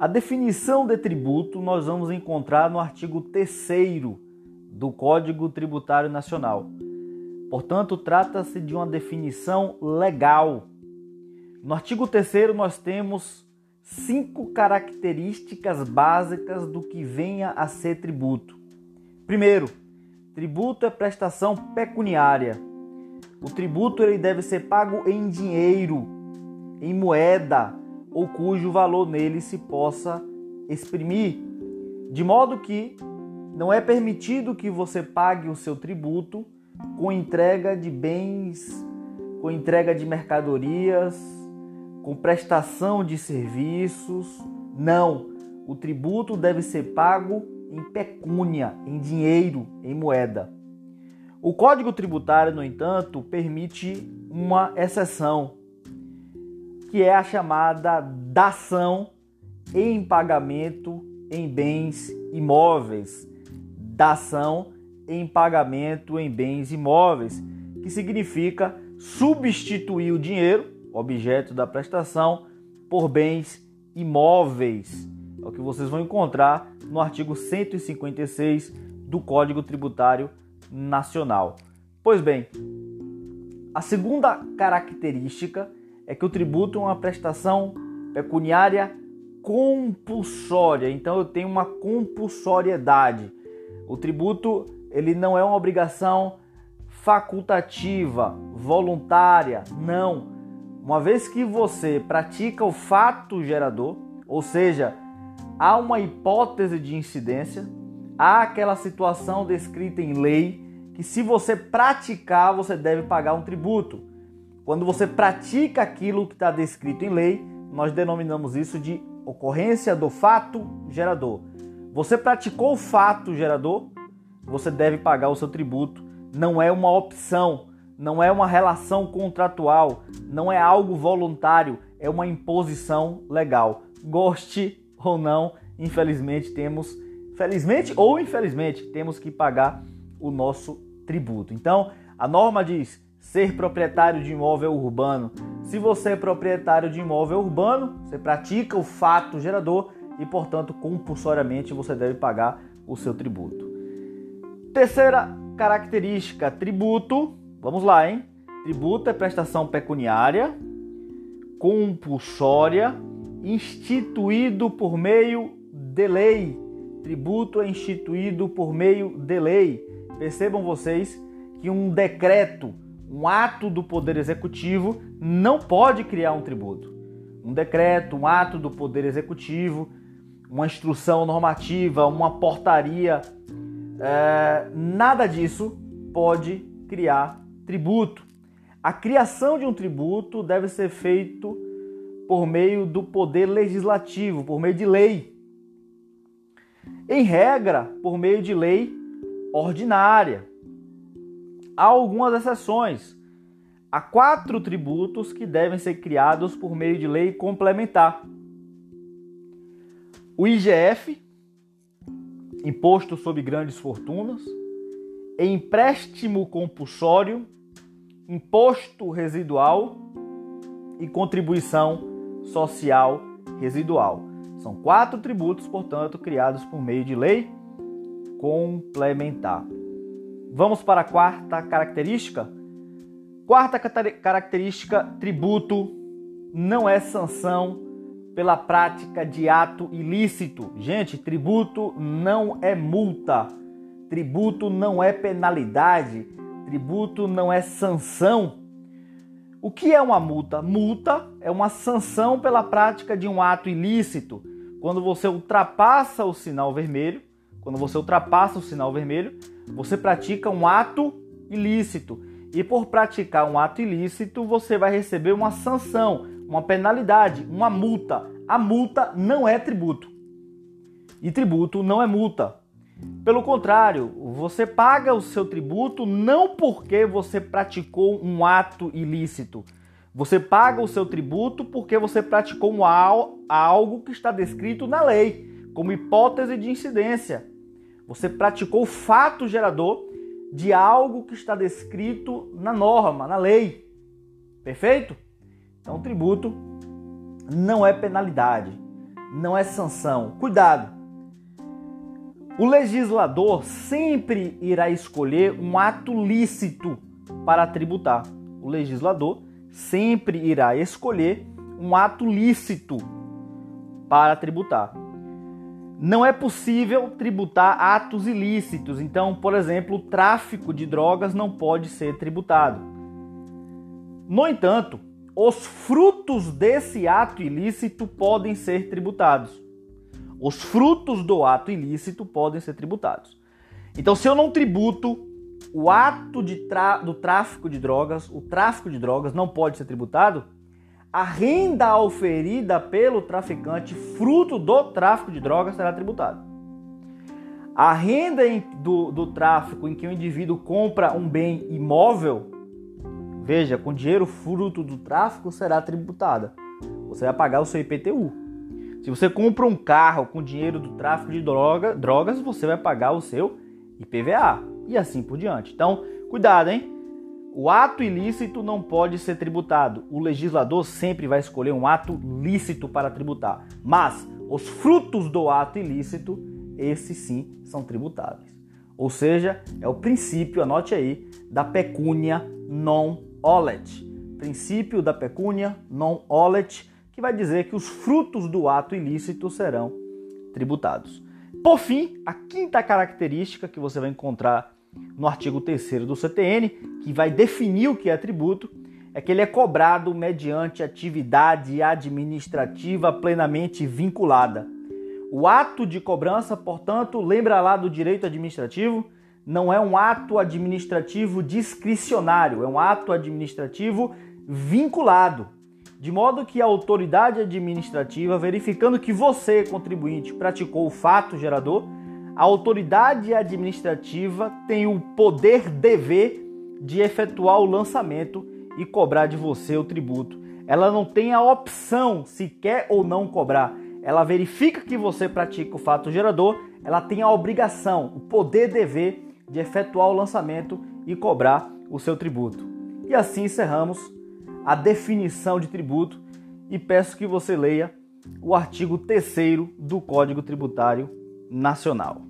A definição de tributo nós vamos encontrar no artigo 3 do Código Tributário Nacional. Portanto, trata-se de uma definição legal. No artigo 3 nós temos cinco características básicas do que venha a ser tributo. Primeiro, tributo é prestação pecuniária. O tributo ele deve ser pago em dinheiro, em moeda ou cujo valor nele se possa exprimir, de modo que não é permitido que você pague o seu tributo com entrega de bens, com entrega de mercadorias, com prestação de serviços. Não, o tributo deve ser pago em pecúnia, em dinheiro, em moeda. O Código Tributário, no entanto, permite uma exceção, que é a chamada dação em pagamento em bens imóveis. Dação em pagamento em bens imóveis, que significa substituir o dinheiro, objeto da prestação, por bens imóveis. É o que vocês vão encontrar no artigo 156 do Código Tributário Nacional. Pois bem, a segunda característica é que o tributo é uma prestação pecuniária compulsória. Então eu tenho uma compulsoriedade. O tributo ele não é uma obrigação facultativa, voluntária, não. Uma vez que você pratica o fato gerador, ou seja, há uma hipótese de incidência, há aquela situação descrita em lei que se você praticar, você deve pagar um tributo. Quando você pratica aquilo que está descrito em lei, nós denominamos isso de ocorrência do fato gerador. Você praticou o fato gerador, você deve pagar o seu tributo. Não é uma opção, não é uma relação contratual, não é algo voluntário, é uma imposição legal. Goste ou não, infelizmente temos, felizmente ou infelizmente, temos que pagar o nosso tributo. Então, a norma diz ser proprietário de imóvel urbano. Se você é proprietário de imóvel urbano, você pratica o fato gerador e, portanto, compulsoriamente você deve pagar o seu tributo. Terceira característica, tributo. Vamos lá, hein? Tributo é prestação pecuniária, compulsória, instituído por meio de lei. Tributo é instituído por meio de lei. Percebam vocês que um decreto, um ato do Poder Executivo, não pode criar um tributo. Um decreto, um ato do Poder Executivo, uma instrução normativa, uma portaria é, nada disso pode criar tributo. A criação de um tributo deve ser feito por meio do poder legislativo, por meio de lei. Em regra, por meio de lei ordinária. Há algumas exceções. Há quatro tributos que devem ser criados por meio de lei complementar: o IGF, imposto sobre grandes fortunas, empréstimo compulsório, imposto residual e contribuição social residual. São quatro tributos, portanto, criados por meio de lei complementar. Vamos para a quarta característica. Quarta característica: tributo não é sanção pela prática de ato ilícito. Gente, tributo não é multa, tributo não é penalidade, tributo não é sanção. O que é uma multa? Multa é uma sanção pela prática de um ato ilícito. Quando você ultrapassa o sinal vermelho, quando você ultrapassa o sinal vermelho, você pratica um ato ilícito. E por praticar um ato ilícito, você vai receber uma sanção, uma penalidade, uma multa. A multa não é tributo. E tributo não é multa. Pelo contrário, você paga o seu tributo não porque você praticou um ato ilícito. Você paga o seu tributo porque você praticou um algo que está descrito na lei, como hipótese de incidência. Você praticou o fato gerador de algo que está descrito na norma, na lei. Perfeito? Então, tributo não é penalidade. não é sanção. Cuidado! O legislador sempre irá escolher um ato lícito para tributar. O legislador sempre irá escolher um ato lícito para tributar. Não é possível tributar atos ilícitos. Então, por exemplo, o tráfico de drogas não pode ser tributado. No entanto, os frutos desse ato ilícito podem ser tributados. Os frutos do ato ilícito podem ser tributados. Então, se eu não tributo o ato do tráfico de drogas, o tráfico de drogas não pode ser tributado, a renda oferida pelo traficante, fruto do tráfico de drogas, será tributada. A renda do, do tráfico em que o indivíduo compra um bem imóvel, veja, com dinheiro fruto do tráfico, será tributada. Você vai pagar o seu IPTU. Se você compra um carro com dinheiro do tráfico de droga, drogas, você vai pagar o seu IPVA e assim por diante. Então, cuidado, hein? O ato ilícito não pode ser tributado. O legislador sempre vai escolher um ato lícito para tributar. Mas os frutos do ato ilícito, esses sim são tributáveis. Ou seja, é o princípio, anote aí, da pecúnia non olet. Princípio da pecúnia non olet, que vai dizer que os frutos do ato ilícito serão tributados. Por fim, a quinta característica que você vai encontrar no artigo 3 do CTN, que vai definir o que é tributo, é que ele é cobrado mediante atividade administrativa plenamente vinculada. O ato de cobrança, portanto, lembra lá do direito administrativo, não é um ato administrativo discricionário, é um ato administrativo vinculado. De modo que a autoridade administrativa, verificando que você, contribuinte, praticou o fato gerador, a autoridade administrativa tem o poder dever de efetuar o lançamento e cobrar de você o tributo. Ela não tem a opção se quer ou não cobrar. Ela verifica que você pratica o fato gerador, ela tem a obrigação, o poder dever de efetuar o lançamento e cobrar o seu tributo. E assim encerramos a definição de tributo e peço que você leia o artigo 3 do Código Tributário Nacional.